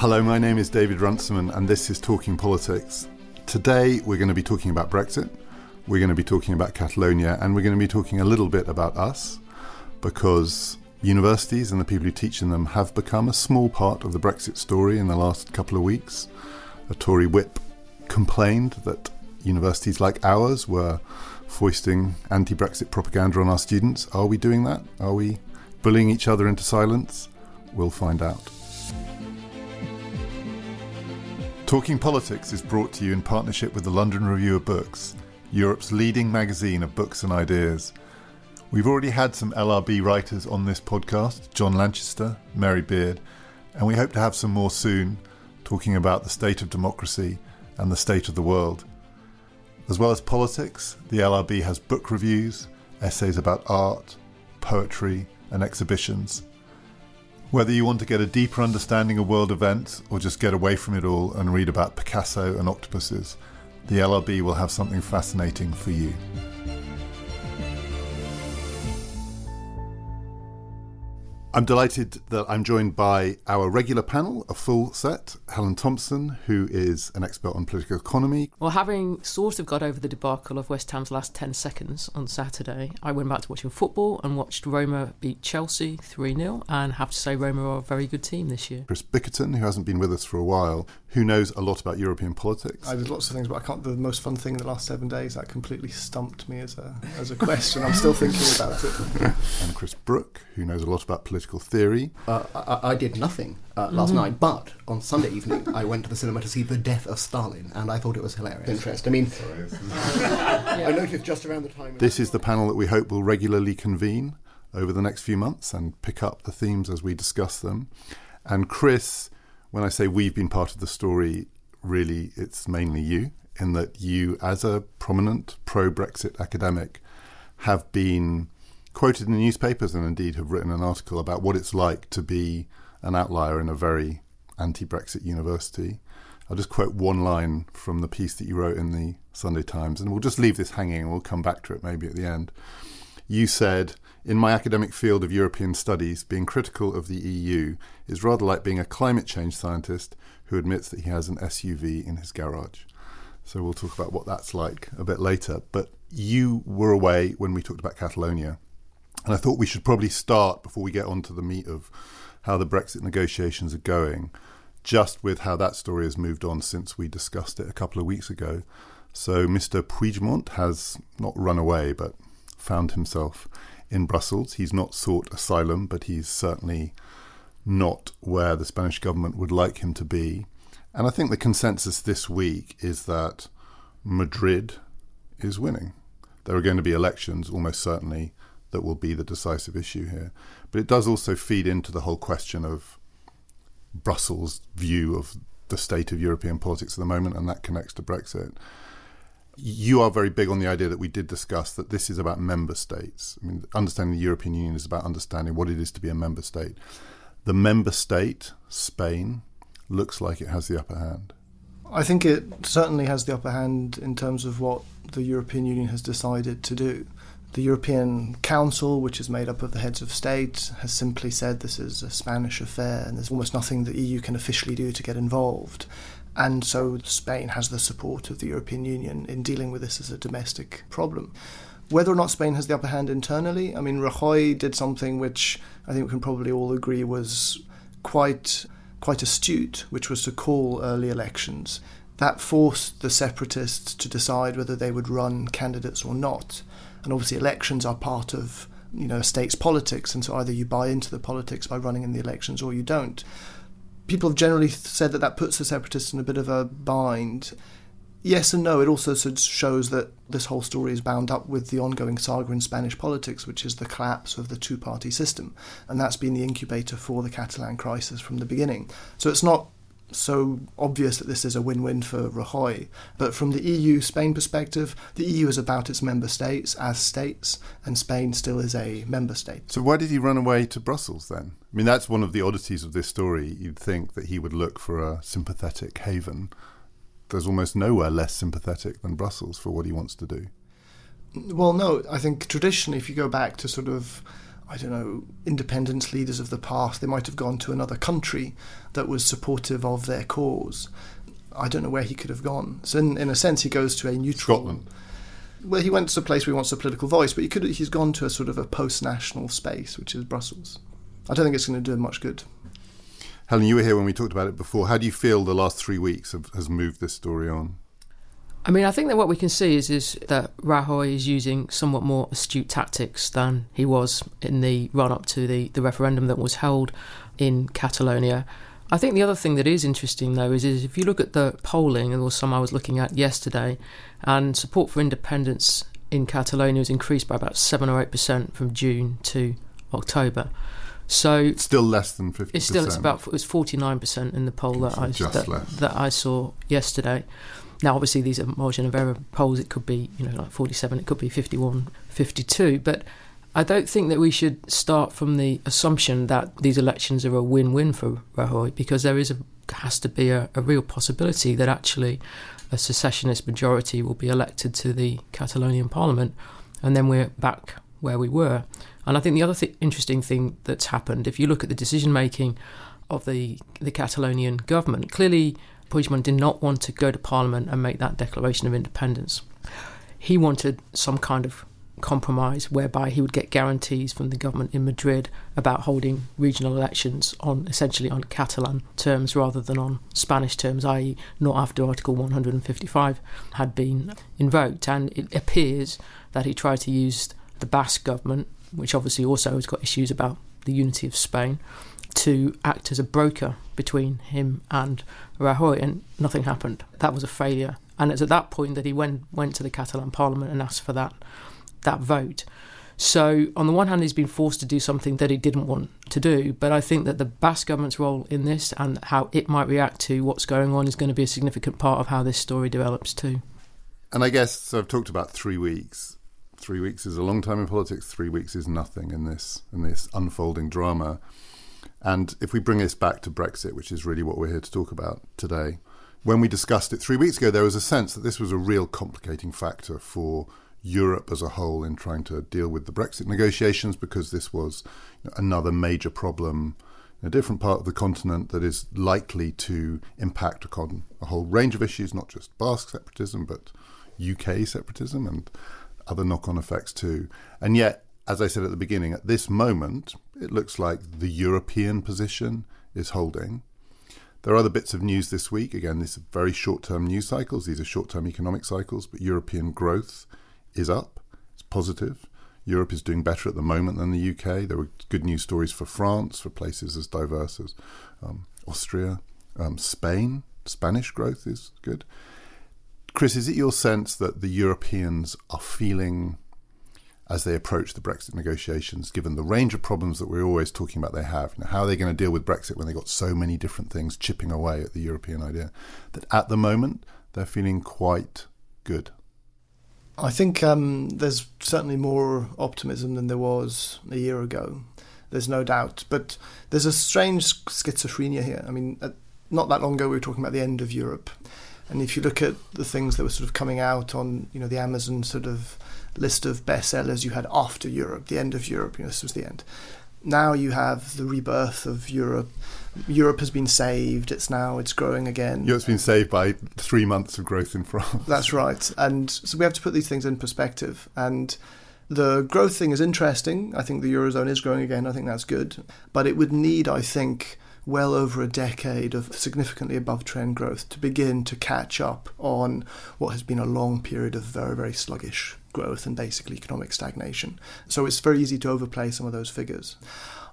Hello, my name is David Runciman, and this is Talking Politics. Today, we're going to be talking about Brexit, we're going to be talking about Catalonia, and we're going to be talking a little bit about us because universities and the people who teach in them have become a small part of the Brexit story in the last couple of weeks. A Tory whip complained that universities like ours were foisting anti Brexit propaganda on our students. Are we doing that? Are we bullying each other into silence? We'll find out. Talking Politics is brought to you in partnership with the London Review of Books, Europe's leading magazine of books and ideas. We've already had some LRB writers on this podcast John Lanchester, Mary Beard, and we hope to have some more soon talking about the state of democracy and the state of the world. As well as politics, the LRB has book reviews, essays about art, poetry, and exhibitions. Whether you want to get a deeper understanding of world events or just get away from it all and read about Picasso and octopuses, the LRB will have something fascinating for you. I'm delighted that I'm joined by our regular panel, a full set. Helen Thompson, who is an expert on political economy. Well, having sort of got over the debacle of West Ham's last 10 seconds on Saturday, I went back to watching football and watched Roma beat Chelsea 3 0, and have to say, Roma are a very good team this year. Chris Bickerton, who hasn't been with us for a while, who knows a lot about European politics. I did lots of things, but I can't. The most fun thing in the last seven days that completely stumped me as a as a question. I'm still thinking about it. and Chris Brooke, who knows a lot about political theory. Uh, I, I, did nothing uh, last mm-hmm. night, but on Sunday evening I went to the cinema to see The Death of Stalin, and I thought it was hilarious. Interest. I mean, Sorry, I noticed just around the time. This is the panel that we hope will regularly convene over the next few months and pick up the themes as we discuss them. And Chris when I say we've been part of the story, really it's mainly you, in that you, as a prominent pro Brexit academic, have been quoted in the newspapers and indeed have written an article about what it's like to be an outlier in a very anti Brexit university. I'll just quote one line from the piece that you wrote in the Sunday Times, and we'll just leave this hanging and we'll come back to it maybe at the end. You said, in my academic field of European studies, being critical of the EU is rather like being a climate change scientist who admits that he has an SUV in his garage. So we'll talk about what that's like a bit later. But you were away when we talked about Catalonia. And I thought we should probably start before we get on to the meat of how the Brexit negotiations are going, just with how that story has moved on since we discussed it a couple of weeks ago. So Mr. Puigdemont has not run away, but found himself in Brussels. He's not sought asylum, but he's certainly not where the Spanish government would like him to be. And I think the consensus this week is that Madrid is winning. There are going to be elections, almost certainly, that will be the decisive issue here. But it does also feed into the whole question of Brussels' view of the state of European politics at the moment, and that connects to Brexit you are very big on the idea that we did discuss that this is about member states. I mean, understanding the European Union is about understanding what it is to be a member state. The member state, Spain, looks like it has the upper hand. I think it certainly has the upper hand in terms of what the European Union has decided to do. The European Council, which is made up of the heads of state, has simply said this is a Spanish affair and there's almost nothing the EU can officially do to get involved. And so Spain has the support of the European Union in dealing with this as a domestic problem. Whether or not Spain has the upper hand internally, I mean, Rajoy did something which I think we can probably all agree was quite quite astute, which was to call early elections. That forced the separatists to decide whether they would run candidates or not. And obviously, elections are part of you know a state's politics, and so either you buy into the politics by running in the elections or you don't people have generally said that that puts the separatists in a bit of a bind. Yes and no. It also shows that this whole story is bound up with the ongoing saga in Spanish politics, which is the collapse of the two party system. And that's been the incubator for the Catalan crisis from the beginning. So it's not so obvious that this is a win win for Rajoy. But from the EU Spain perspective, the EU is about its member states as states, and Spain still is a member state. So why did he run away to Brussels then? I mean, that's one of the oddities of this story. You'd think that he would look for a sympathetic haven. There's almost nowhere less sympathetic than Brussels for what he wants to do. Well, no, I think traditionally, if you go back to sort of I don't know, independence leaders of the past. They might have gone to another country that was supportive of their cause. I don't know where he could have gone. So, in, in a sense, he goes to a neutral. Scotland. Well, he went to a place where he wants a political voice, but he could he's gone to a sort of a post-national space, which is Brussels. I don't think it's going to do him much good. Helen, you were here when we talked about it before. How do you feel the last three weeks have, has moved this story on? I mean, I think that what we can see is is that Rajoy is using somewhat more astute tactics than he was in the run up to the, the referendum that was held in Catalonia. I think the other thing that is interesting, though, is, is if you look at the polling, and there was some I was looking at yesterday, and support for independence in Catalonia has increased by about 7 or 8% from June to October. So it's still less than fifty. It's still it's about it was forty nine percent in the poll that I that, that, I saw yesterday. Now, obviously, these are margin of error polls. It could be you know like forty seven. It could be 51, 52. But I don't think that we should start from the assumption that these elections are a win win for Rajoy because there is a has to be a, a real possibility that actually a secessionist majority will be elected to the Catalonian parliament, and then we're back where we were. And I think the other th- interesting thing that's happened, if you look at the decision making of the the Catalonian government, clearly Puigdemont did not want to go to Parliament and make that declaration of independence. He wanted some kind of compromise whereby he would get guarantees from the government in Madrid about holding regional elections on essentially on Catalan terms rather than on Spanish terms, i.e., not after Article 155 had been invoked. And it appears that he tried to use the Basque government, which obviously also has got issues about the unity of Spain, to act as a broker between him and Rajoy, and nothing happened. That was a failure. And it's at that point that he went went to the Catalan Parliament and asked for that that vote. So on the one hand, he's been forced to do something that he didn't want to do, but I think that the Basque government's role in this and how it might react to what's going on is going to be a significant part of how this story develops too. And I guess so. I've talked about three weeks three weeks is a long time in politics. Three weeks is nothing in this in this unfolding drama. And if we bring this back to Brexit, which is really what we're here to talk about today, when we discussed it three weeks ago, there was a sense that this was a real complicating factor for Europe as a whole in trying to deal with the Brexit negotiations because this was another major problem in a different part of the continent that is likely to impact upon a whole range of issues, not just Basque separatism, but UK separatism and other knock on effects too. And yet, as I said at the beginning, at this moment, it looks like the European position is holding. There are other bits of news this week. Again, these are very short term news cycles. These are short term economic cycles, but European growth is up. It's positive. Europe is doing better at the moment than the UK. There were good news stories for France, for places as diverse as um, Austria, um, Spain. Spanish growth is good. Chris, is it your sense that the Europeans are feeling, as they approach the Brexit negotiations, given the range of problems that we're always talking about they have, you know, how are they going to deal with Brexit when they've got so many different things chipping away at the European idea, that at the moment they're feeling quite good? I think um, there's certainly more optimism than there was a year ago. There's no doubt. But there's a strange schizophrenia here. I mean, not that long ago we were talking about the end of Europe. And if you look at the things that were sort of coming out on, you know, the Amazon sort of list of bestsellers you had after Europe, the end of Europe, you know, this was the end. Now you have the rebirth of Europe. Europe has been saved. It's now it's growing again. Europe's been saved by three months of growth in France. That's right. And so we have to put these things in perspective. And the growth thing is interesting. I think the eurozone is growing again. I think that's good. But it would need, I think, well over a decade of significantly above trend growth to begin to catch up on what has been a long period of very, very sluggish growth and basically economic stagnation. So it's very easy to overplay some of those figures.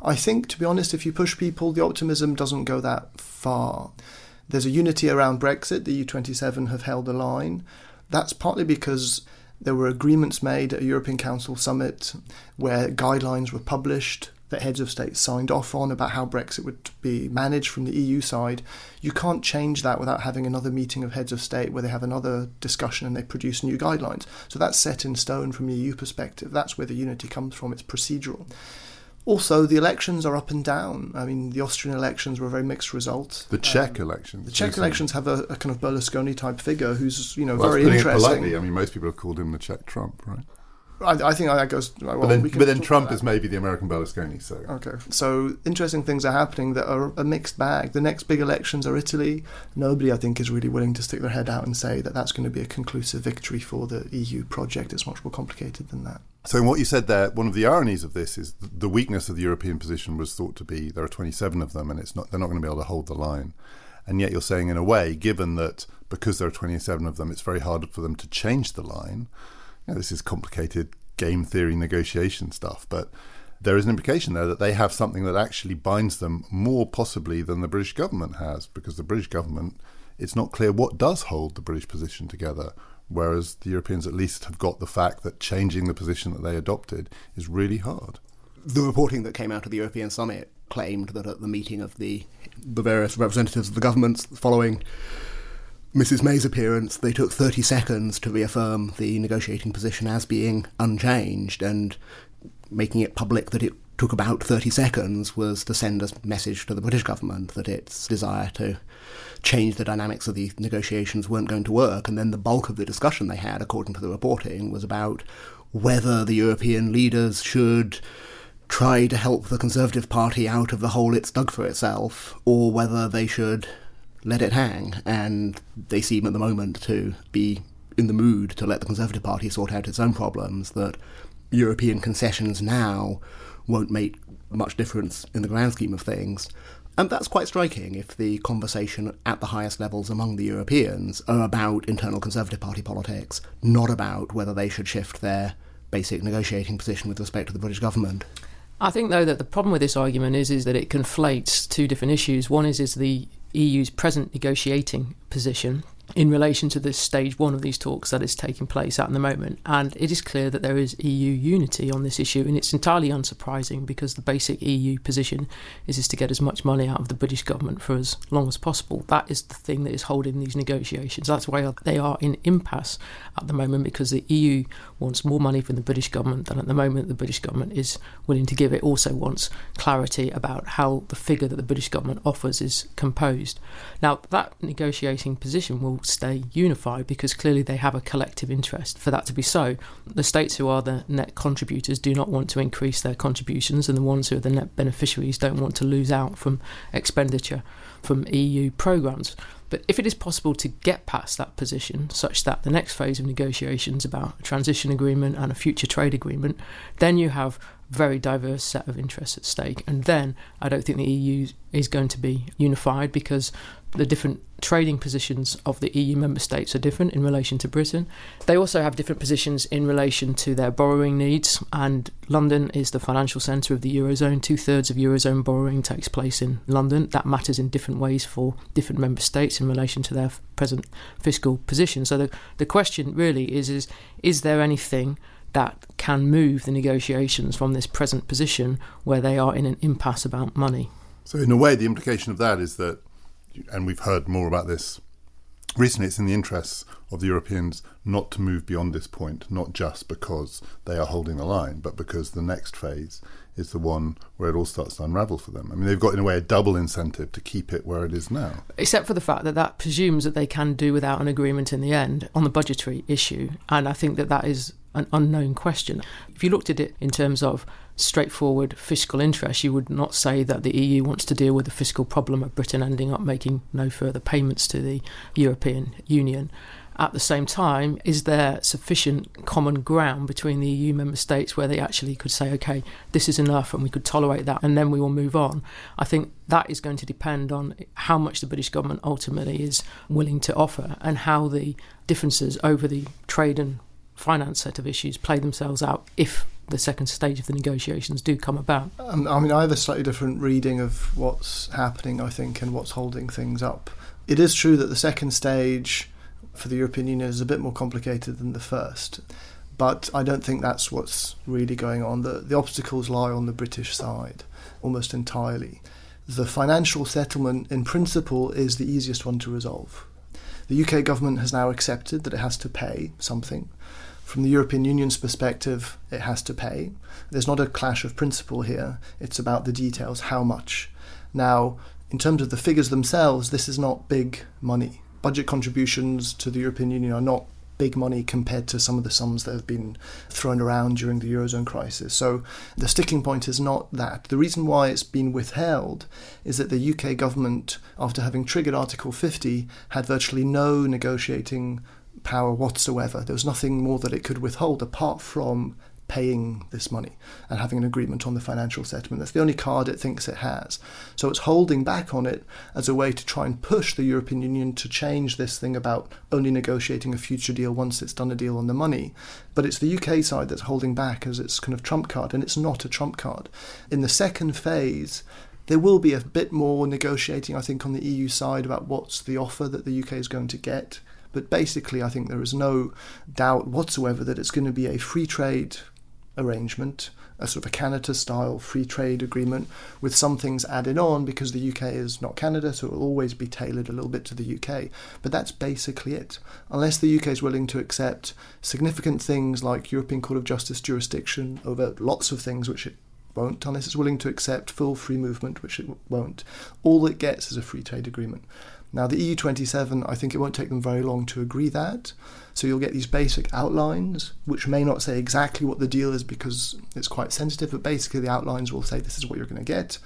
I think, to be honest, if you push people, the optimism doesn't go that far. There's a unity around Brexit. The EU27 have held the line. That's partly because there were agreements made at a European Council summit where guidelines were published that heads of state signed off on about how Brexit would be managed from the EU side. You can't change that without having another meeting of heads of state where they have another discussion and they produce new guidelines. So that's set in stone from the EU perspective. That's where the unity comes from. It's procedural. Also, the elections are up and down. I mean, the Austrian elections were a very mixed result. The Czech um, elections. The Czech elections have a, a, kind of Berlusconi type figure who's, you know, well, very interesting. politely, I mean, most people have called him the Czech Trump, right? I, I think that goes. Well, but then, but then Trump is maybe the American Berlusconi. So okay, so interesting things are happening that are a mixed bag. The next big elections are Italy. Nobody, I think, is really willing to stick their head out and say that that's going to be a conclusive victory for the EU project. It's much more complicated than that. So, in what you said there, one of the ironies of this is the weakness of the European position was thought to be there are 27 of them, and it's not they're not going to be able to hold the line. And yet, you're saying, in a way, given that because there are 27 of them, it's very hard for them to change the line you this is complicated game theory negotiation stuff, but there is an implication there that they have something that actually binds them more possibly than the British government has, because the British government, it's not clear what does hold the British position together, whereas the Europeans at least have got the fact that changing the position that they adopted is really hard. The reporting that came out of the European summit claimed that at the meeting of the the various representatives of the governments following Mrs. May's appearance, they took 30 seconds to reaffirm the negotiating position as being unchanged, and making it public that it took about 30 seconds was to send a message to the British government that its desire to change the dynamics of the negotiations weren't going to work. And then the bulk of the discussion they had, according to the reporting, was about whether the European leaders should try to help the Conservative Party out of the hole it's dug for itself, or whether they should let it hang, and they seem at the moment to be in the mood to let the Conservative Party sort out its own problems, that European concessions now won't make much difference in the grand scheme of things. And that's quite striking if the conversation at the highest levels among the Europeans are about internal Conservative Party politics, not about whether they should shift their basic negotiating position with respect to the British government. I think, though, that the problem with this argument is is that it conflates two different issues. One is is the EU's present negotiating position in relation to the stage one of these talks that is taking place at the moment. And it is clear that there is EU unity on this issue, and it's entirely unsurprising because the basic EU position is, is to get as much money out of the British government for as long as possible. That is the thing that is holding these negotiations. That's why they are in impasse at the moment because the EU wants more money from the British government than at the moment the British government is willing to give. It also wants clarity about how the figure that the British government offers is composed. Now, that negotiating position will stay unified because clearly they have a collective interest for that to be so. The states who are the net contributors do not want to increase their contributions, and the ones who are the net beneficiaries don't want to lose out from expenditure from EU programmes. But if it is possible to get past that position, such that the next phase of negotiations about a transition agreement and a future trade agreement, then you have very diverse set of interests at stake. And then I don't think the EU is going to be unified because the different trading positions of the EU member states are different in relation to Britain. They also have different positions in relation to their borrowing needs, and London is the financial centre of the Eurozone. Two thirds of Eurozone borrowing takes place in London. That matters in different ways for different member states in relation to their present fiscal position. So the, the question really is, is is there anything that can move the negotiations from this present position where they are in an impasse about money? So, in a way, the implication of that is that and we've heard more about this recently, it's in the interests of the Europeans not to move beyond this point, not just because they are holding the line, but because the next phase is the one where it all starts to unravel for them. I mean, they've got, in a way, a double incentive to keep it where it is now. Except for the fact that that presumes that they can do without an agreement in the end on the budgetary issue. And I think that that is an unknown question. If you looked at it in terms of straightforward fiscal interest, you would not say that the EU wants to deal with the fiscal problem of Britain ending up making no further payments to the European Union. At the same time, is there sufficient common ground between the EU member states where they actually could say, okay, this is enough and we could tolerate that and then we will move on? I think that is going to depend on how much the British government ultimately is willing to offer and how the differences over the trade and finance set of issues play themselves out if the second stage of the negotiations do come about. Um, I mean, I have a slightly different reading of what's happening, I think, and what's holding things up. It is true that the second stage for the European Union is a bit more complicated than the first, but I don't think that's what's really going on. The, the obstacles lie on the British side almost entirely. The financial settlement, in principle, is the easiest one to resolve. The UK government has now accepted that it has to pay something from the European Union's perspective, it has to pay. There's not a clash of principle here, it's about the details, how much. Now, in terms of the figures themselves, this is not big money. Budget contributions to the European Union are not big money compared to some of the sums that have been thrown around during the Eurozone crisis. So the sticking point is not that. The reason why it's been withheld is that the UK government, after having triggered Article 50, had virtually no negotiating power whatsoever. There was nothing more that it could withhold apart from paying this money and having an agreement on the financial settlement. That's the only card it thinks it has. So it's holding back on it as a way to try and push the European Union to change this thing about only negotiating a future deal once it's done a deal on the money. But it's the UK side that's holding back as its kind of trump card, and it's not a trump card. In the second phase, there will be a bit more negotiating, I think, on the EU side about what's the offer that the UK is going to get. But basically, I think there is no doubt whatsoever that it's going to be a free trade arrangement, a sort of a Canada style free trade agreement with some things added on because the UK is not Canada, so it will always be tailored a little bit to the UK. But that's basically it. Unless the UK is willing to accept significant things like European Court of Justice jurisdiction over lots of things which it won't, unless it's willing to accept full free movement, which it won't, all it gets is a free trade agreement. Now, the EU27, I think it won't take them very long to agree that. So you'll get these basic outlines, which may not say exactly what the deal is because it's quite sensitive, but basically the outlines will say this is what you're going to get.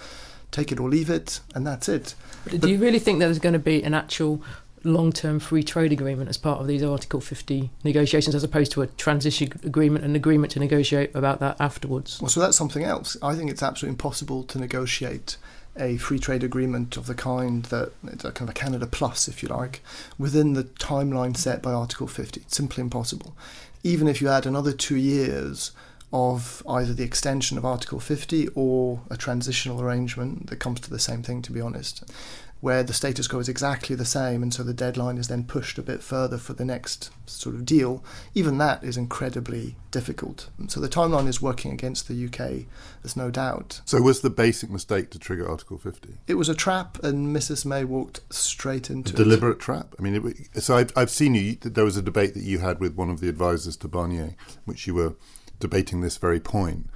Take it or leave it, and that's it. But do you really think there's going to be an actual long term free trade agreement as part of these Article 50 negotiations as opposed to a transition agreement, an agreement to negotiate about that afterwards? Well, so that's something else. I think it's absolutely impossible to negotiate a free trade agreement of the kind that it's a kind of a Canada Plus, if you like, within the timeline set by Article 50. It's simply impossible. Even if you add another two years of either the extension of Article 50 or a transitional arrangement that comes to the same thing, to be honest where the status quo is exactly the same, and so the deadline is then pushed a bit further for the next sort of deal. Even that is incredibly difficult. So the timeline is working against the UK, there's no doubt. So, was the basic mistake to trigger Article 50? It was a trap, and Mrs. May walked straight into a deliberate trap. I mean, it, so I've, I've seen you. There was a debate that you had with one of the advisors to Barnier, which you were debating this very point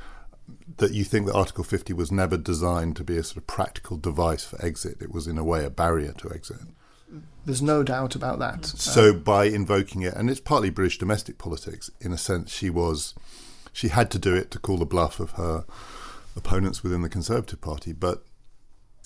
that you think that Article 50 was never designed to be a sort of practical device for exit. It was, in a way, a barrier to exit. There's no doubt about that. So, by invoking it, and it's partly British domestic politics, in a sense, she was, she had to do it to call the bluff of her opponents within the Conservative Party, but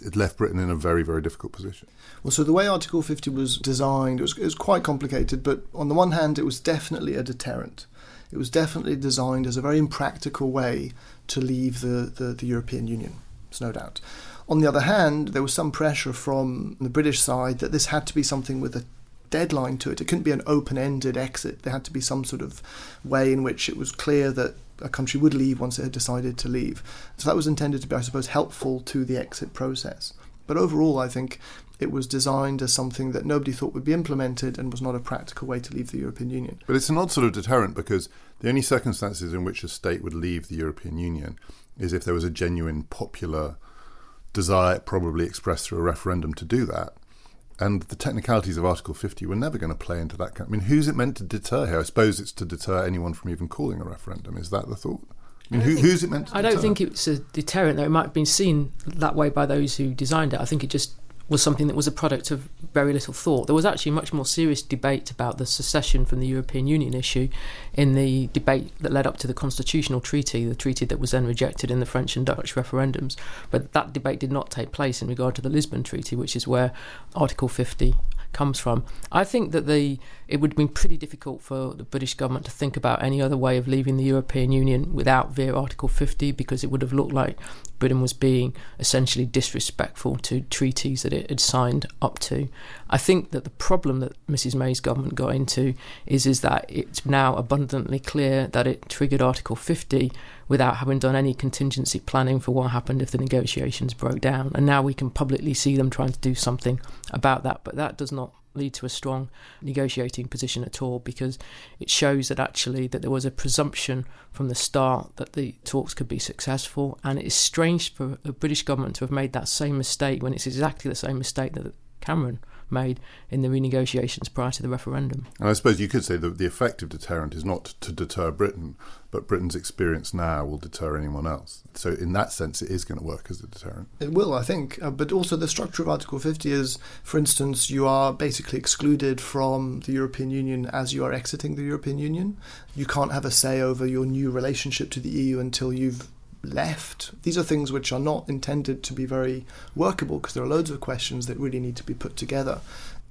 it left Britain in a very, very difficult position. Well, so the way Article 50 was designed, it was, it was quite complicated, but on the one hand, it was definitely a deterrent. It was definitely designed as a very impractical way to leave the, the, the European Union. There's no doubt. On the other hand, there was some pressure from the British side that this had to be something with a deadline to it. It couldn't be an open ended exit. There had to be some sort of way in which it was clear that a country would leave once it had decided to leave. So that was intended to be, I suppose, helpful to the exit process. But overall, I think it was designed as something that nobody thought would be implemented and was not a practical way to leave the European Union. But it's an odd sort of deterrent because the only circumstances in which a state would leave the European Union is if there was a genuine popular desire, probably expressed through a referendum, to do that. And the technicalities of Article 50 were never going to play into that. I mean, who's it meant to deter here? I suppose it's to deter anyone from even calling a referendum. Is that the thought? I mean, who, think, who's it meant to I deter? don't think it's a deterrent, though. It might have been seen that way by those who designed it. I think it just was something that was a product of very little thought. There was actually much more serious debate about the secession from the European Union issue in the debate that led up to the constitutional treaty, the treaty that was then rejected in the French and Dutch referendums. But that debate did not take place in regard to the Lisbon Treaty, which is where Article 50 comes from. I think that the it would have been pretty difficult for the British government to think about any other way of leaving the European Union without via Article 50 because it would have looked like Britain was being essentially disrespectful to treaties that it had signed up to. I think that the problem that Mrs May's government got into is is that it's now abundantly clear that it triggered Article 50 without having done any contingency planning for what happened if the negotiations broke down. And now we can publicly see them trying to do something about that. But that does not lead to a strong negotiating position at all because it shows that actually that there was a presumption from the start that the talks could be successful. And it is strange for the British government to have made that same mistake when it's exactly the same mistake that Cameron made in the renegotiations prior to the referendum. And I suppose you could say that the effective deterrent is not to deter Britain, but Britain's experience now will deter anyone else. So, in that sense, it is going to work as a deterrent. It will, I think. Uh, but also, the structure of Article 50 is, for instance, you are basically excluded from the European Union as you are exiting the European Union. You can't have a say over your new relationship to the EU until you've left. These are things which are not intended to be very workable because there are loads of questions that really need to be put together.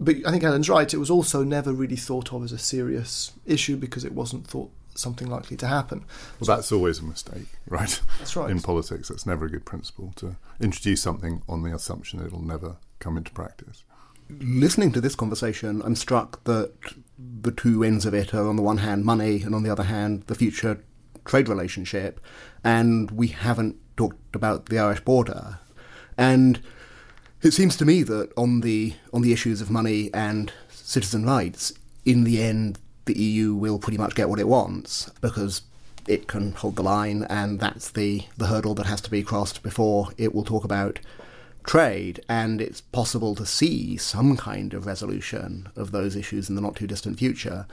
But I think Helen's right, it was also never really thought of as a serious issue because it wasn't thought something likely to happen. Well, so, that's always a mistake, right? That's right. In politics, that's never a good principle to introduce something on the assumption that it'll never come into practice. Listening to this conversation, I'm struck that the two ends of it are on the one hand money and on the other hand the future trade relationship, and we haven't talked about the Irish border. And it seems to me that on the on the issues of money and citizen rights, in the end, the EU will pretty much get what it wants because it can hold the line, and that's the the hurdle that has to be crossed before it will talk about trade. And it's possible to see some kind of resolution of those issues in the not too distant future.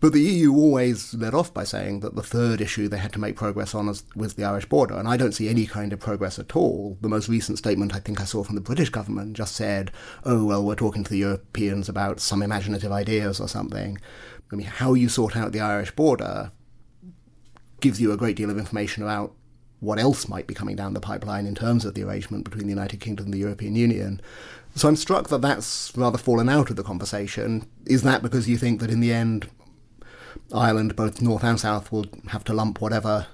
But the EU always led off by saying that the third issue they had to make progress on was the Irish border, and I don't see any kind of progress at all. The most recent statement I think I saw from the British government just said, oh, well, we're talking to the Europeans about some imaginative ideas or something. I mean, how you sort out the Irish border gives you a great deal of information about what else might be coming down the pipeline in terms of the arrangement between the United Kingdom and the European Union. So I'm struck that that's rather fallen out of the conversation. Is that because you think that in the end Ireland, both north and south, will have to lump whatever.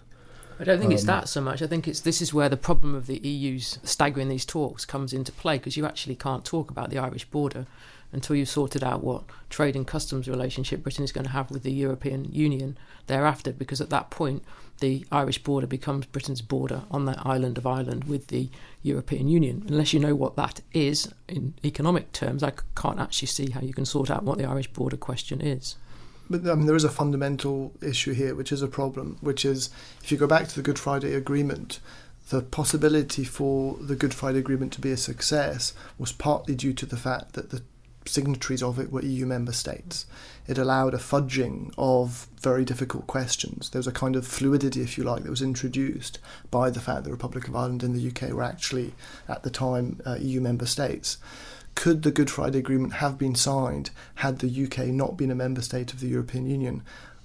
I don't think um, it's that so much. I think it's this is where the problem of the EU's staggering these talks comes into play because you actually can't talk about the Irish border until you've sorted out what trade and customs relationship Britain is going to have with the European Union thereafter, because at that point the Irish border becomes Britain's border on the island of Ireland with the European Union. Unless you know what that is in economic terms, I can't actually see how you can sort out what the Irish border question is. But I mean, there is a fundamental issue here, which is a problem, which is if you go back to the Good Friday Agreement, the possibility for the Good Friday Agreement to be a success was partly due to the fact that the signatories of it were EU member states. It allowed a fudging of very difficult questions. There was a kind of fluidity, if you like, that was introduced by the fact that the Republic of Ireland and the UK were actually, at the time, uh, EU member states could the Good Friday Agreement have been signed had the UK not been a member state of the European Union?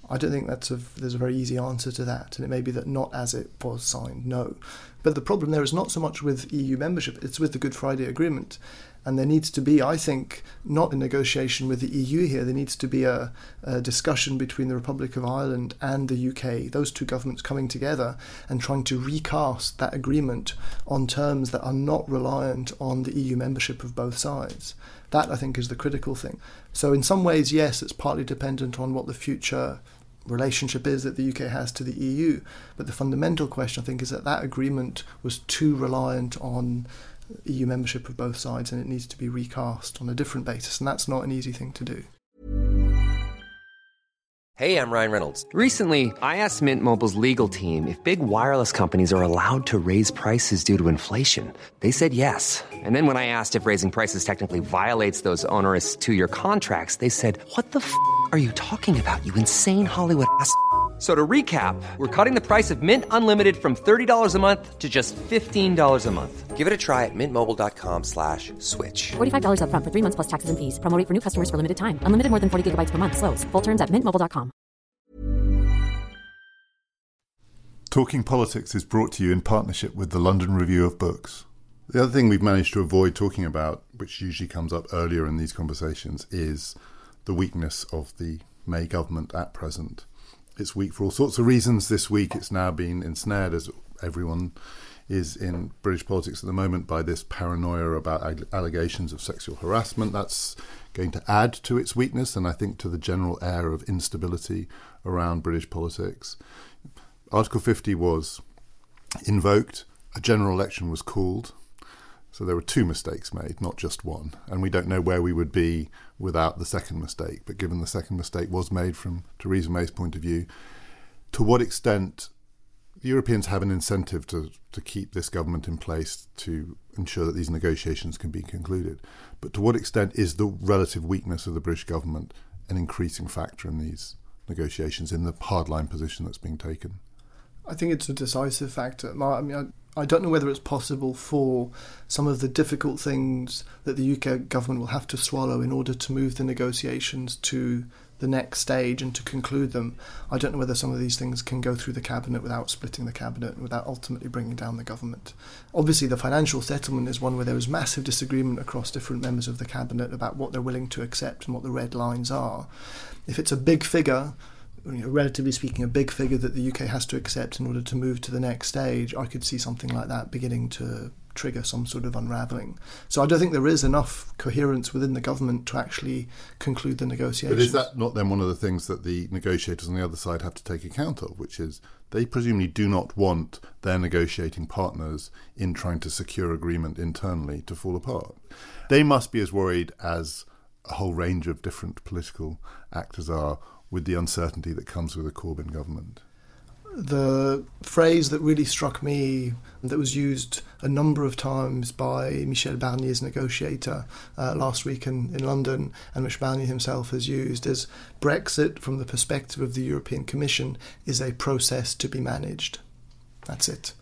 I don't think that's a, there's a very easy answer to that, and it may be that not as it was signed, no. But the problem there is not so much with EU membership, it's with the Good Friday Agreement. And there needs to be, I think, not a negotiation with the EU here, there needs to be a, a, discussion between the Republic of Ireland and the UK, those two governments coming together and trying to recast that agreement on terms that are not reliant on the EU membership of both sides. That, I think, is the critical thing. So, in some ways, yes, it's partly dependent on what the future relationship is that the UK has to the EU. But the fundamental question, I think, is that that agreement was too reliant on EU membership of both sides and it needs to be recast on a different basis. And that's not an easy thing to do. Hey, I'm Ryan Reynolds. Recently, I asked Mint Mobile's legal team if big wireless companies are allowed to raise prices due to inflation. They said yes. And then when I asked if raising prices technically violates those onerous two year contracts, they said, What the f are you talking about, you insane Hollywood ass? So to recap, we're cutting the price of Mint Unlimited from $30 a month to just $15 a month. Give it a try at mintmobile.com slash switch. $45 up front for three months plus taxes and fees. Promoting for new customers for limited time. Unlimited more than 40 gigabytes per month. Slows. Full terms at mintmobile.com. Talking Politics is brought to you in partnership with the London Review of Books. The other thing we've managed to avoid talking about, which usually comes up earlier in these conversations, is the weakness of the May government at present it's weak for all sorts of reasons. This week, it's now been ensnared, as everyone is in British politics at the moment, by this paranoia about allegations of sexual harassment. That's going to add to its weakness, and I think to the general air of instability around British politics. Article 50 was invoked, a general election was called. So there were two mistakes made, not just one. And we don't know where we would be without the second mistake. But given the second mistake was made from Theresa May's point of view, to what extent the Europeans have an incentive to, to keep this government in place to ensure that these negotiations can be concluded. But to what extent is the relative weakness of the British government an increasing factor in these negotiations, in the hardline position that's being taken? I think it's a decisive factor. I mean, I, don't know whether it's possible for some of the difficult things that the UK government will have to swallow in order to move the negotiations to the next stage and to conclude them. I don't know whether some of these things can go through the cabinet without splitting the cabinet and without ultimately bringing down the government. Obviously, the financial settlement is one where there was massive disagreement across different members of the cabinet about what they're willing to accept and what the red lines are. If it's a big figure, you know, relatively speaking, a big figure that the UK has to accept in order to move to the next stage, I could see something like that beginning to trigger some sort of unravelling. So I don't think there is enough coherence within the government to actually conclude the negotiations. But is that not then one of the things that the negotiators on the other side have to take account of, which is they presumably do not want their negotiating partners in trying to secure agreement internally to fall apart. They must be as worried as a whole range of different political actors are with the uncertainty that comes with a Corbyn government the phrase that really struck me that was used a number of times by Michel Barnier's negotiator uh, last week in, in London, and which Barnier himself has used, is Brexit, from the perspective of the European Commission, is a process to be managed. That's it.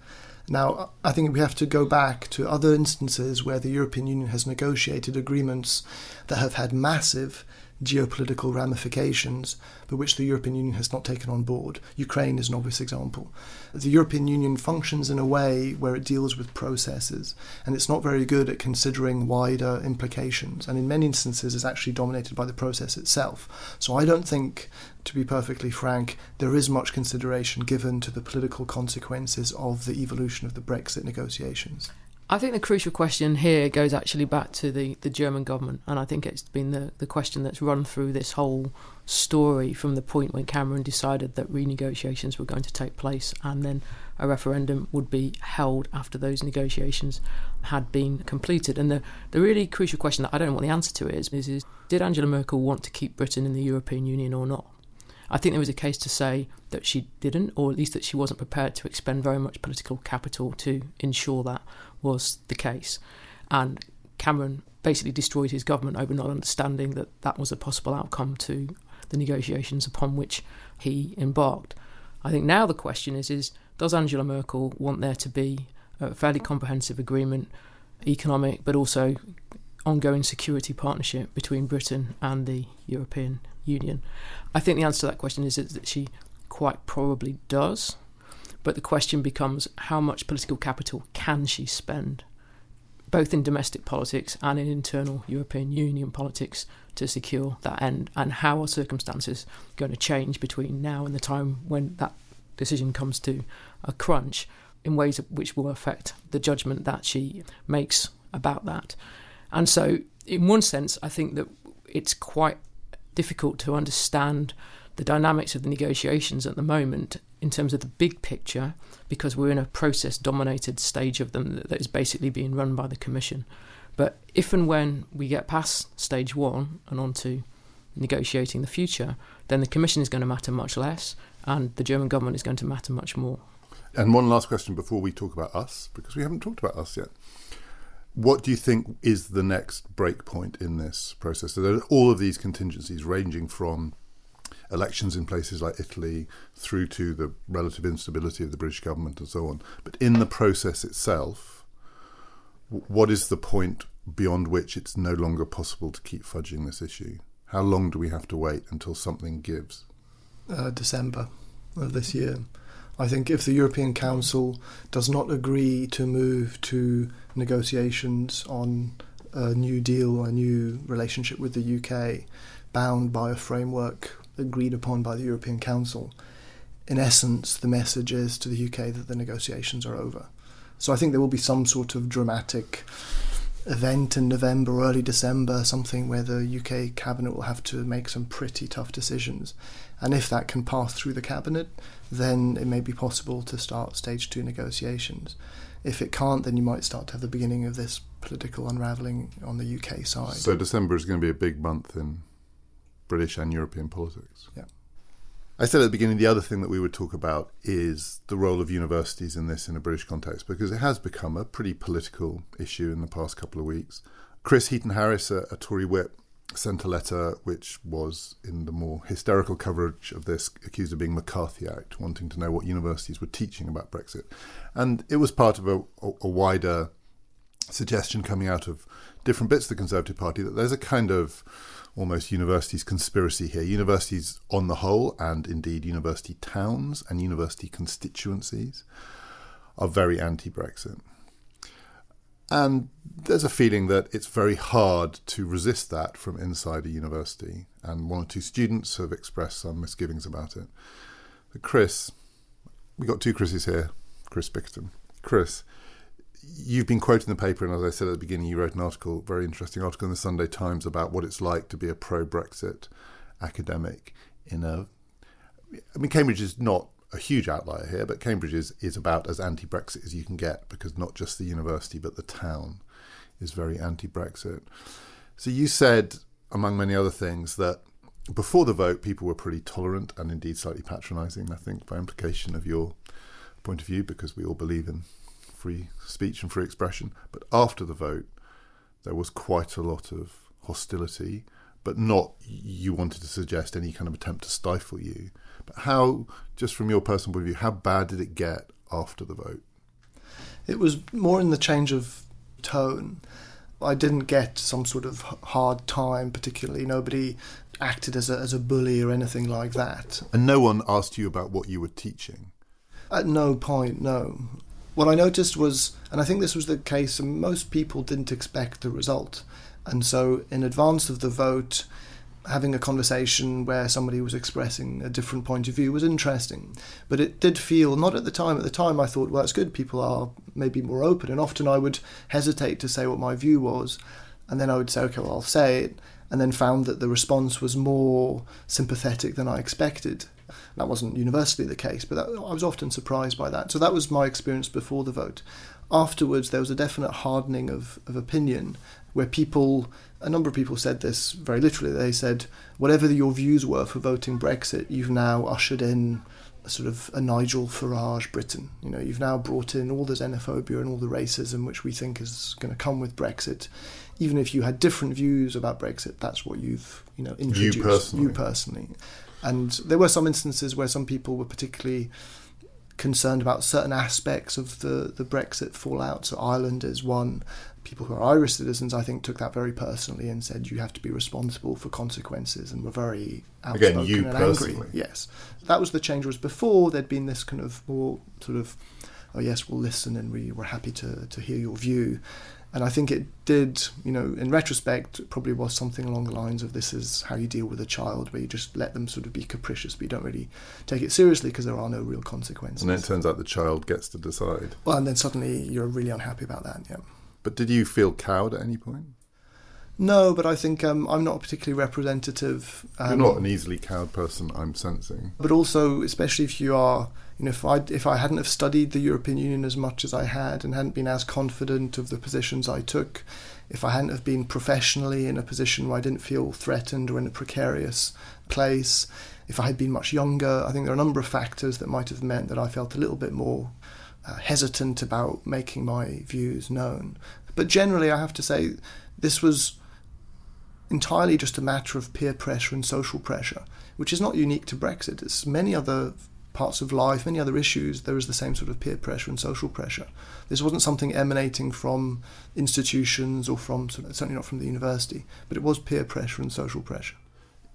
Now, I think we have to go back to other instances where the European Union has negotiated agreements that have had massive geopolitical ramifications, but which the European Union has not taken on board. Ukraine is an obvious example. The European Union functions in a way where it deals with processes, and it's not very good at considering wider implications, and in many instances is actually dominated by the process itself. So I don't think, to be perfectly frank, there is much consideration given to the political consequences of the evolution of the Brexit negotiations. I think the crucial question here goes actually back to the, the German government, and I think it's been the, the question that's run through this whole story from the point when Cameron decided that renegotiations were going to take place and then a referendum would be held after those negotiations had been completed. And the, the really crucial question that I don't know what the answer to is, is, is did Angela Merkel want to keep Britain in the European Union or not? I think there was a case to say that she didn't, or at least that she wasn't prepared to expend very much political capital to ensure that was the case. And Cameron basically destroyed his government over not understanding that that was a possible outcome to the negotiations upon which he embarked. I think now the question is: is does Angela Merkel want there to be a fairly comprehensive agreement, economic but also ongoing security partnership between Britain and the European Union? I think the answer to that question is that she quite probably does. But the question becomes how much political capital can she spend, both in domestic politics and in internal European Union politics, to secure that end? And how are circumstances going to change between now and the time when that decision comes to a crunch in ways which will affect the judgment that she makes about that? And so, in one sense, I think that it's quite difficult to understand the dynamics of the negotiations at the moment in terms of the big picture because we're in a process dominated stage of them that is basically being run by the Commission. But if and when we get past stage one and on to negotiating the future, then the Commission is going to matter much less and the German government is going to matter much more. And one last question before we talk about us, because we haven't talked about us yet. What do you think is the next break point in this process? So there are all of these contingencies ranging from elections in places like Italy through to the relative instability of the British government and so on. But in the process itself, what is the point beyond which it's no longer possible to keep fudging this issue? How long do we have to wait until something gives? Uh, December of this year. I think if the European Council does not agree to move to negotiations on a new deal, a new relationship with the UK, bound by a framework agreed upon by the European Council, in essence, the message is to the UK that the negotiations are over. So I think there will be some sort of dramatic event in November, early December, something where the UK cabinet will have to make some pretty tough decisions. And if that can pass through the cabinet, then it may be possible to start stage two negotiations. If it can't, then you might start to have the beginning of this political unravelling on the UK side. So December is going to be a big month in British and European politics. Yeah. I said at the beginning the other thing that we would talk about is the role of universities in this in a British context because it has become a pretty political issue in the past couple of weeks. Chris Heaton Harris, a, a Tory whip, sent a letter which was in the more hysterical coverage of this accused of being McCarthyite, wanting to know what universities were teaching about Brexit. And it was part of a, a wider suggestion coming out of different bits of the Conservative Party that there's a kind of almost universities conspiracy here. Universities on the whole, and indeed university towns and university constituencies, are very anti Brexit. And there's a feeling that it's very hard to resist that from inside a university. And one or two students have expressed some misgivings about it. But Chris, we got two Chris's here. Chris Bickerton. Chris, you've been quoting the paper, and as I said at the beginning, you wrote an article, very interesting article in the Sunday Times about what it's like to be a pro-Brexit academic in a. I mean, Cambridge is not a huge outlier here, but Cambridge is, is about as anti-Brexit as you can get because not just the university but the town is very anti-Brexit. So you said, among many other things, that before the vote, people were pretty tolerant and indeed slightly patronising. I think by implication of your point of view, because we all believe in free speech and free expression. But after the vote, there was quite a lot of hostility, but not you wanted to suggest any kind of attempt to stifle you. But how, just from your personal point of view, how bad did it get after the vote? It was more in the change of tone. I didn't get some sort of hard time, particularly. Nobody acted as a, as a bully or anything like that. And no one asked you about what you were teaching? At no point, no what I noticed was, and I think this was the case, most people didn't expect the result. And so, in advance of the vote, having a conversation where somebody was expressing a different point of view was interesting. But it did feel, not at the time, at the time I thought, well, it's good, people are maybe more open. And often I would hesitate to say what my view was. And then I would say, okay, well, I'll say it. And then found that the response was more sympathetic than I expected. That wasn't universally the case, but that, I was often surprised by that. So that was my experience before the vote. Afterwards, there was a definite hardening of, of opinion where people, a number of people said this very literally. They said, whatever your views were for voting Brexit, you've now ushered in a sort of a Nigel Farage Britain. You know, you've now brought in all the xenophobia and all the racism which we think is going to come with Brexit. Even if you had different views about Brexit, that's what you've you know introduced. You personally. You personally. And there were some instances where some people were particularly concerned about certain aspects of the, the Brexit fallout. So Ireland is one. People who are Irish citizens, I think, took that very personally and said you have to be responsible for consequences, and were very outspoken Again, you and personally. angry. Yes, that was the change. Was before there'd been this kind of more sort of, oh yes, we'll listen and we were happy to to hear your view. And I think it did, you know, in retrospect, probably was something along the lines of this is how you deal with a child, where you just let them sort of be capricious, but you don't really take it seriously because there are no real consequences. And then it turns out the child gets to decide. Well, and then suddenly you're really unhappy about that, yeah. But did you feel cowed at any point? No, but I think um, I'm not a particularly representative. Um, You're not an easily cowed person, I'm sensing. But also, especially if you are, you know, if I if I hadn't have studied the European Union as much as I had and hadn't been as confident of the positions I took, if I hadn't have been professionally in a position where I didn't feel threatened or in a precarious place, if I had been much younger, I think there are a number of factors that might have meant that I felt a little bit more uh, hesitant about making my views known. But generally, I have to say, this was entirely just a matter of peer pressure and social pressure, which is not unique to Brexit. It's many other parts of life, many other issues, there is the same sort of peer pressure and social pressure. This wasn't something emanating from institutions or from, certainly not from the university, but it was peer pressure and social pressure.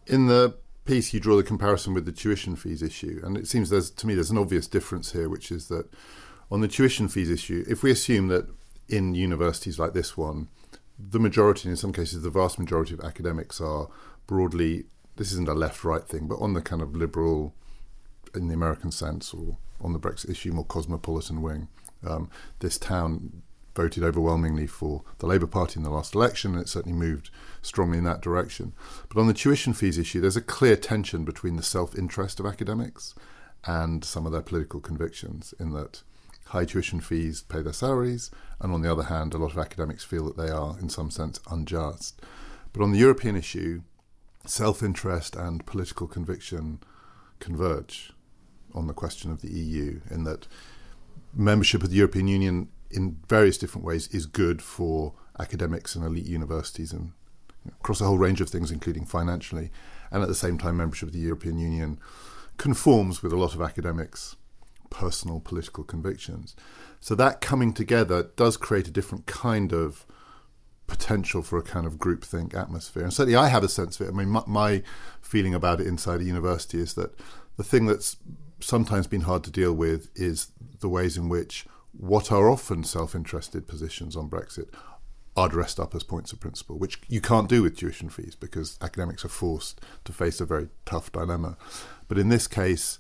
In the piece, you draw the comparison with the tuition fees issue, and it seems there's, to me, there's an obvious difference here, which is that on the tuition fees issue, if we assume that in universities like this one, the majority, in some cases, the vast majority of academics are broadly, this isn't a left right thing, but on the kind of liberal, in the American sense, or on the Brexit issue, more cosmopolitan wing. Um, this town voted overwhelmingly for the Labour Party in the last election, and it certainly moved strongly in that direction. But on the tuition fees issue, there's a clear tension between the self interest of academics and some of their political convictions, in that high tuition fees pay their salaries, and on the other hand, a lot of academics feel that they are, in some sense, unjust. But on the European issue, self interest and political conviction converge on the question of the EU, in that membership of the European Union in various different ways is good for academics and elite universities and across a whole range of things, including financially. And at the same time, membership of the European Union conforms with a lot of academics' personal political convictions. So that coming together does create a different kind of potential for a kind of groupthink atmosphere. And certainly I have a sense of it. I mean, my, my feeling about it inside a university is that the thing that's sometimes been hard to deal with is the ways in which what are often self interested positions on Brexit are dressed up as points of principle, which you can't do with tuition fees because academics are forced to face a very tough dilemma. But in this case,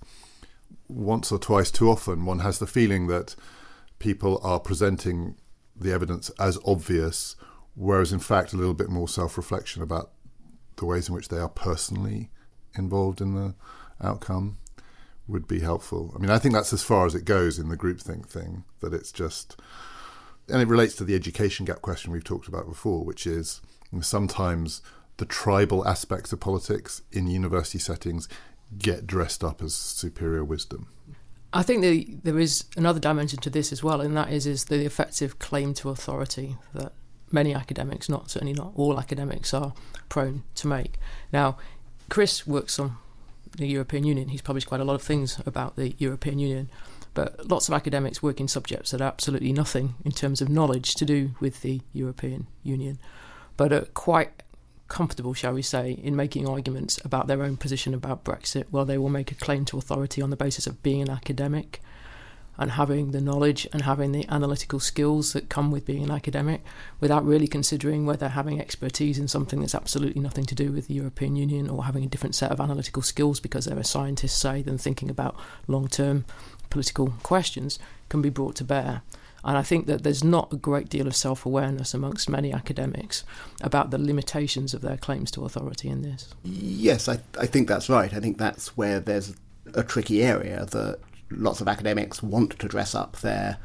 once or twice too often, one has the feeling that people are presenting the evidence as obvious, whereas in fact, a little bit more self reflection about the ways in which they are personally involved in the outcome would be helpful. I mean, I think that's as far as it goes in the groupthink thing, that it's just. And it relates to the education gap question we've talked about before, which is sometimes the tribal aspects of politics in university settings get dressed up as superior wisdom. I think the, there is another dimension to this as well, and that is is the effective claim to authority that many academics, not certainly not all academics, are prone to make. Now, Chris works on the European Union. He's published quite a lot of things about the European Union, but lots of academics work in subjects that are absolutely nothing in terms of knowledge to do with the European Union, but are quite comfortable, shall we say, in making arguments about their own position about Brexit, well, they will make a claim to authority on the basis of being an academic and having the knowledge and having the analytical skills that come with being an academic without really considering whether having expertise in something that's absolutely nothing to do with the European Union or having a different set of analytical skills because they're a scientist, say, than thinking about long term political questions can be brought to bear. And I think that there's not a great deal of self awareness amongst many academics about the limitations of their claims to authority in this. Yes, I, I think that's right. I think that's where there's a tricky area that lots of academics want to dress up their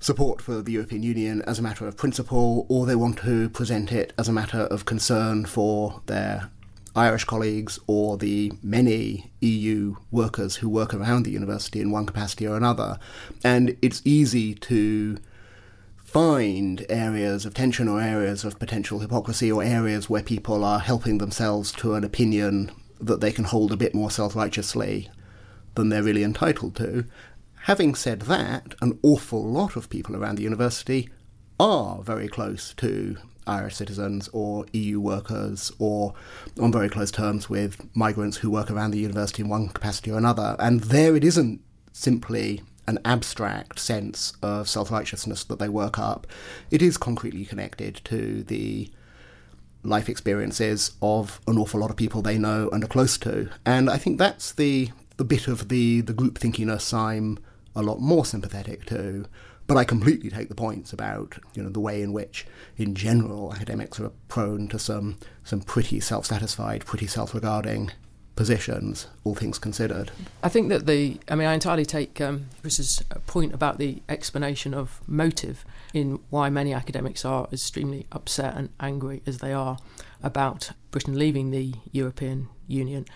support for the European Union as a matter of principle, or they want to present it as a matter of concern for their Irish colleagues or the many EU workers who work around the university in one capacity or another. And it's easy to find areas of tension or areas of potential hypocrisy or areas where people are helping themselves to an opinion that they can hold a bit more self righteously than they're really entitled to. Having said that, an awful lot of people around the university are very close to Irish citizens or EU workers or on very close terms with migrants who work around the university in one capacity or another. And there it isn't simply an abstract sense of self righteousness that they work up. It is concretely connected to the life experiences of an awful lot of people they know and are close to. And I think that's the the bit of the, the group thinkiness I'm a lot more sympathetic to. But I completely take the points about you know the way in which, in general, academics are prone to some some pretty self-satisfied, pretty self-regarding positions, all things considered. I think that the, I mean, I entirely take um, Chris's point about the explanation of motive in why many academics are as extremely upset and angry as they are about Britain leaving the European Union.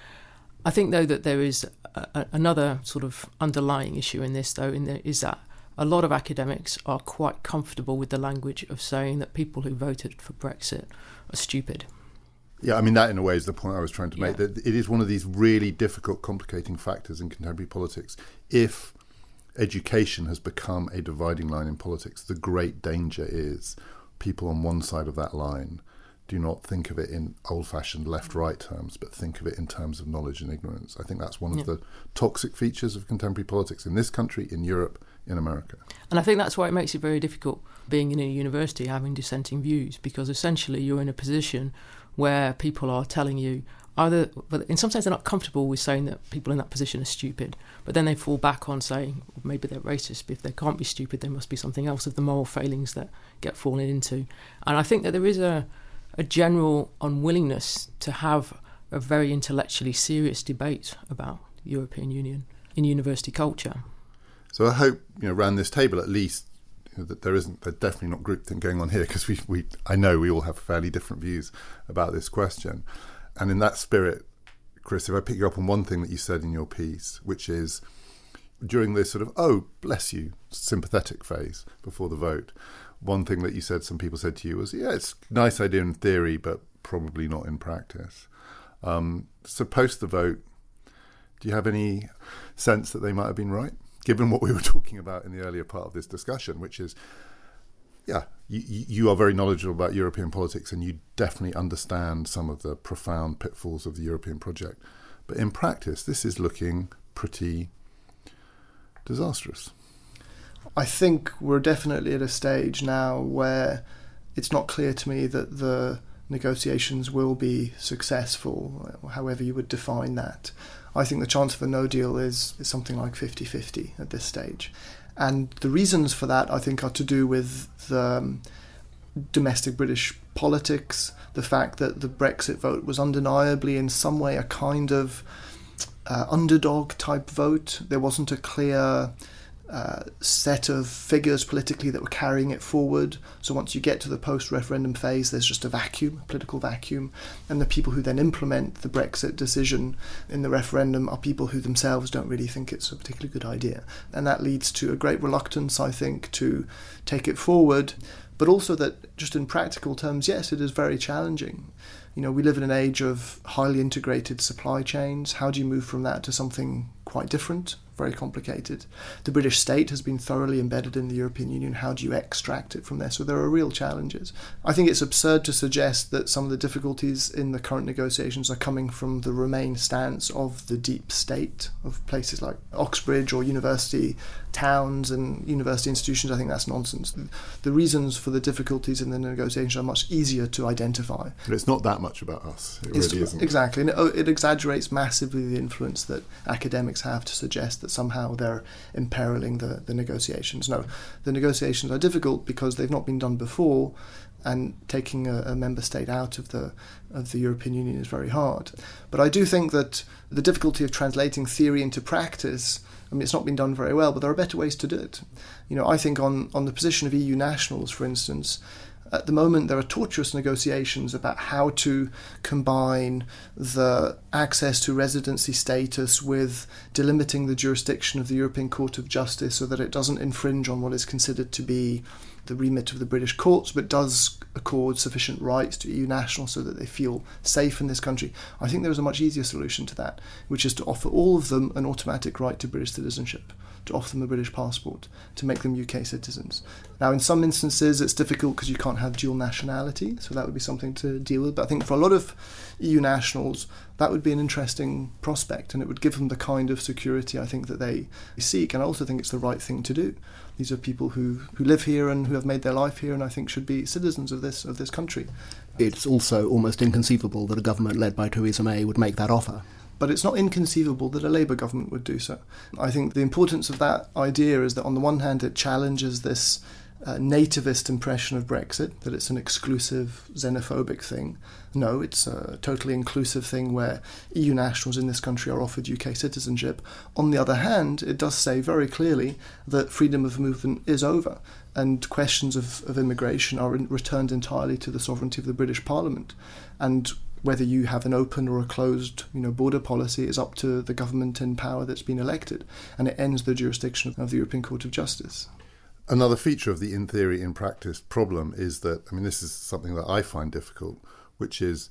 I think, though, that there is a, another sort of underlying issue in this, though, in the, is that a lot of academics are quite comfortable with the language of saying that people who voted for Brexit are stupid. Yeah, I mean, that in a way is the point I was trying to make. Yeah. That it is one of these really difficult, complicating factors in contemporary politics. If education has become a dividing line in politics, the great danger is people on one side of that line do not think of it in old fashioned left right terms, but think of it in terms of knowledge and ignorance. I think that's one yeah. of the toxic features of contemporary politics in this country, in Europe, in America. And I think that's why it makes it very difficult being in a university having dissenting views, because essentially you're in a position where people are telling you either, but in some sense they're not comfortable with saying that people in that position are stupid, but then they fall back on saying maybe they're racist. If they can't be stupid, there must be something else of the moral failings that get fallen into. And I think that there is a a general unwillingness to have a very intellectually serious debate about the European Union in university culture. So I hope you know around this table at least you know, that there isn't there's definitely not groupthink going on here because we we I know we all have fairly different views about this question, and in that spirit, Chris, if I pick you up on one thing that you said in your piece, which is during this sort of, oh, bless you, sympathetic phase before the vote, one thing that you said, some people said to you was, yeah, it's a nice idea in theory, but probably not in practice. Um, so post the vote, do you have any sense that they might have been right, given what we were talking about in the earlier part of this discussion, which is, yeah, you, you are very knowledgeable about European politics and you definitely understand some of the profound pitfalls of the European project. But in practice, this is looking pretty disastrous. I think we're definitely at a stage now where it's not clear to me that the negotiations will be successful, however you would define that. I think the chance of a no deal is, is something like 50 50 at this stage. And the reasons for that, I think, are to do with the um, domestic British politics, the fact that the Brexit vote was undeniably, in some way, a kind of uh, underdog type vote. There wasn't a clear uh, set of figures politically that were carrying it forward. So once you get to the post referendum phase, there's just a vacuum, a political vacuum. And the people who then implement the Brexit decision in the referendum are people who themselves don't really think it's a particularly good idea. And that leads to a great reluctance, I think, to take it forward. But also that, just in practical terms, yes, it is very challenging. You know, we live in an age of highly integrated supply chains. How do you move from that to something quite different? Very complicated. The British state has been thoroughly embedded in the European Union. How do you extract it from there? So there are real challenges. I think it's absurd to suggest that some of the difficulties in the current negotiations are coming from the Remain stance of the deep state of places like Oxbridge or university towns and university institutions. I think that's nonsense. The reasons for the difficulties in the negotiations are much easier to identify. But it's not that much about us. It it's, really isn't. Exactly. And it, oh, it exaggerates massively the influence that academics have to suggest that somehow they're imperiling the, the negotiations. No, the negotiations are difficult because they've not been done before, and taking a, a, member state out of the of the European Union is very hard. But I do think that the difficulty of translating theory into practice. I mean, it's not been done very well, but there are better ways to do it. You know, I think on, on the position of EU nationals, for instance, at the moment, there are tortuous negotiations about how to combine the access to residency status with delimiting the jurisdiction of the European Court of Justice so that it doesn't infringe on what is considered to be the remit of the British courts, but does accord sufficient rights to EU nationals so that they feel safe in this country. I think there is a much easier solution to that, which is to offer all of them an automatic right to British citizenship to offer them a British passport, to make them UK citizens. Now, in some instances, it's difficult because you can't have dual nationality, so that would be something to deal with. But I think for a lot of EU nationals, that would be an interesting prospect and it would give them the kind of security I think that they seek. And I also think it's the right thing to do. These are people who, who live here and who have made their life here and I think should be citizens of this of this country. It's also almost inconceivable that a government led by Theresa May would make that offer but it's not inconceivable that a Labour government would do so. I think the importance of that idea is that on the one hand it challenges this uh, nativist impression of Brexit, that it's an exclusive xenophobic thing. No, it's a totally inclusive thing where EU nationals in this country are offered UK citizenship. On the other hand, it does say very clearly that freedom of movement is over and questions of, of immigration are in, returned entirely to the sovereignty of the British Parliament. And whether you have an open or a closed you know border policy is up to the government in power that's been elected and it ends the jurisdiction of the European Court of Justice. Another feature of the in theory in practice problem is that I mean this is something that I find difficult which is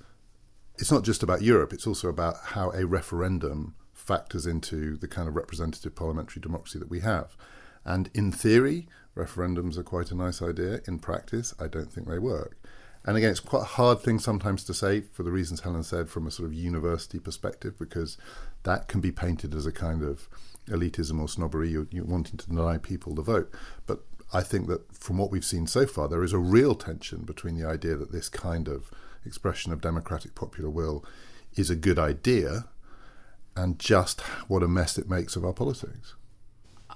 it's not just about Europe it's also about how a referendum factors into the kind of representative parliamentary democracy that we have. And in theory, referendums are quite a nice idea. In practice, I don't think they work. And again, it's quite a hard thing sometimes to say for the reasons Helen said from a sort of university perspective, because that can be painted as a kind of elitism or snobbery, you're, you're wanting to deny people the vote. But I think that from what we've seen so far, there is a real tension between the idea that this kind of expression of democratic popular will is a good idea and just what a mess it makes of our politics.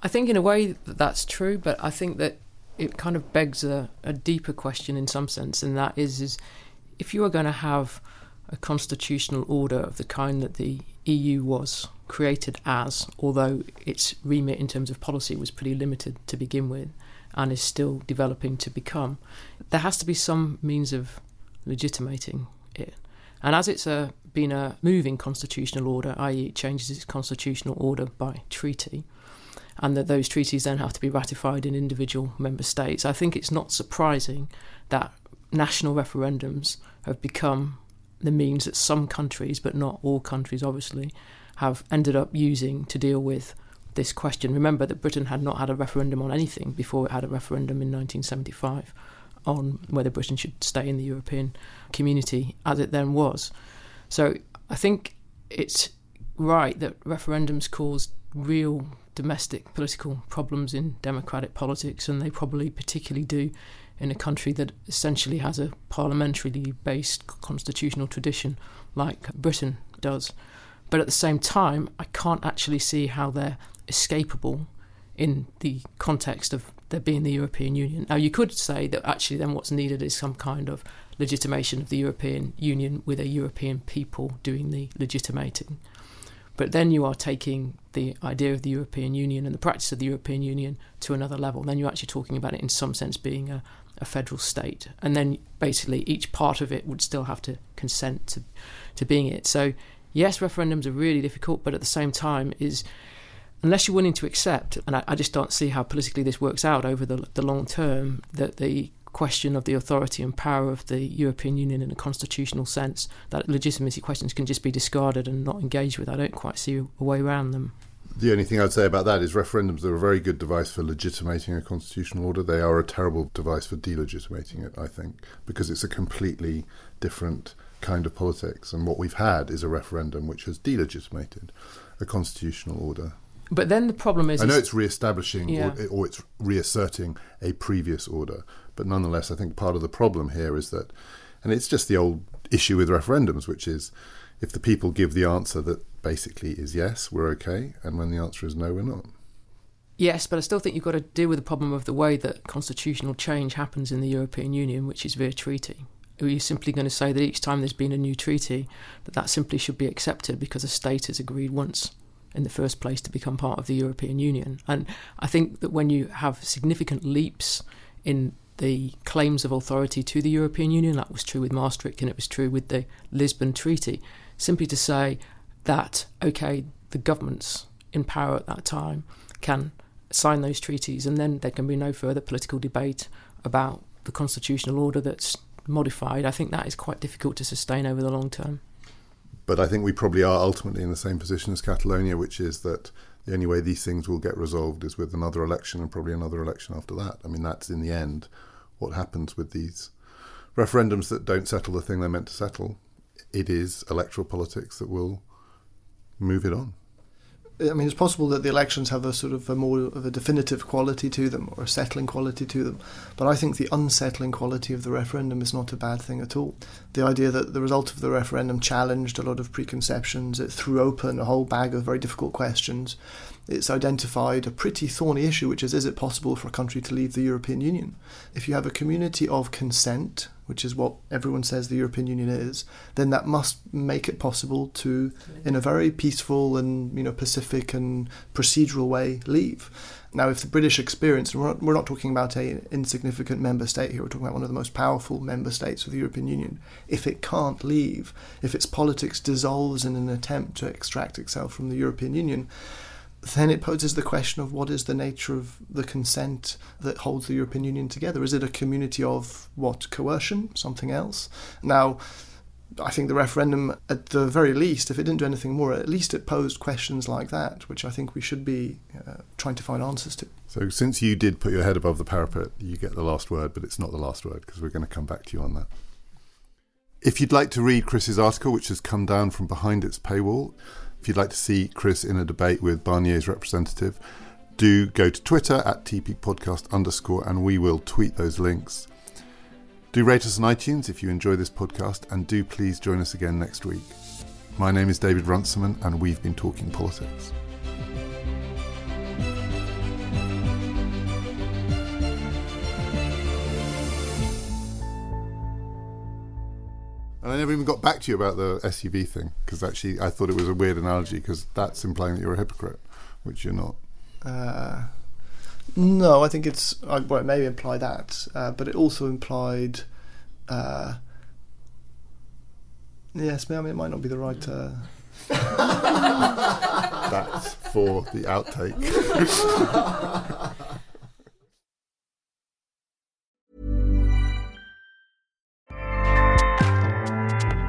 I think, in a way, that that's true, but I think that it kind of begs a, a deeper question in some sense, and that is, is if you are going to have a constitutional order of the kind that the EU was created as, although its remit in terms of policy was pretty limited to begin with and is still developing to become, there has to be some means of legitimating it. And as it's a been a moving constitutional order, i.e., it changes its constitutional order by treaty, and that those treaties then have to be ratified in individual member states, I think it's not surprising that national referendums have become the means that some countries, but not all countries obviously, have ended up using to deal with this question. Remember that Britain had not had a referendum on anything before it had a referendum in 1975 on whether Britain should stay in the European community as it then was. So I think it's right that referendums cause real domestic political problems in democratic politics, and they probably particularly do in a country that essentially has a parliamentarily based constitutional tradition like Britain does. But at the same time, I can't actually see how they're escapable in the context of there being the European Union. Now, you could say that actually then what's needed is some kind of legitimation of the European Union with a European people doing the legitimating. But then you are taking the idea of the European Union and the practice of the European Union to another level. Then you're actually talking about it in some sense being a, a federal state. And then basically each part of it would still have to consent to, to being it. So, yes, referendums are really difficult, but at the same time, is unless you're willing to accept, and I, I, just don't see how politically this works out over the, the long term, that the question of the authority and power of the European Union in a constitutional sense, that legitimacy questions can just be discarded and not engaged with. I don't quite see a way around them. The only thing I'd say about that is referendums are a very good device for legitimating a constitutional order. They are a terrible device for delegitimating it, I think, because it's a completely different kind of politics. And what we've had is a referendum which has delegitimated a constitutional order. But then the problem is. I know it's re establishing yeah. or, or it's reasserting a previous order, but nonetheless, I think part of the problem here is that, and it's just the old issue with referendums, which is if the people give the answer that basically is yes, we're okay, and when the answer is no, we're not. Yes, but I still think you've got to deal with the problem of the way that constitutional change happens in the European Union, which is via treaty. Are you simply going to say that each time there's been a new treaty, that that simply should be accepted because a state has agreed once in the first place to become part of the European Union? And I think that when you have significant leaps in the claims of authority to the European Union. That was true with Maastricht and it was true with the Lisbon Treaty. Simply to say that, okay, the governments in power at that time can sign those treaties and then there can be no further political debate about the constitutional order that's modified. I think that is quite difficult to sustain over the long term. But I think we probably are ultimately in the same position as Catalonia, which is that the only way these things will get resolved is with another election and probably another election after that. I mean, that's in the end what happens with these referendums that don't settle the thing they're meant to settle. It is electoral politics that will move it on. I mean, it's possible that the elections have a sort of a more of a definitive quality to them or a settling quality to them. But I think the unsettling quality of the referendum is not a bad thing at all. The idea that the result of the referendum challenged a lot of preconceptions, it threw open a whole bag of very difficult questions. It's identified a pretty thorny issue, which is is it possible for a country to leave the European Union? If you have a community of consent, which is what everyone says the European Union is, then that must make it possible to, in a very peaceful and you know pacific and procedural way, leave. Now, if the British experience, and we're not, we're not talking about a insignificant member state here, we're talking about one of the most powerful member states of the European Union. If it can't leave, if its politics dissolves in an attempt to extract itself from the European Union, then it poses the question of what is the nature of the consent that holds the European Union together? Is it a community of what coercion, something else? Now, I think the referendum, at the very least, if it didn't do anything more, at least it posed questions like that, which I think we should be uh, trying to find answers to. So, since you did put your head above the parapet, you get the last word, but it's not the last word because we're going to come back to you on that. If you'd like to read Chris's article, which has come down from behind its paywall, if you'd like to see Chris in a debate with Barnier's representative, do go to Twitter at tppodcast underscore and we will tweet those links. Do rate us on iTunes if you enjoy this podcast and do please join us again next week. My name is David Runciman and we've been talking politics. I never even got back to you about the SUV thing because actually I thought it was a weird analogy because that's implying that you're a hypocrite, which you're not. Uh, no, I think it's well, it may imply that, uh, but it also implied. Uh, Yes, I mean, it might not be the right. Uh... That's for the outtake.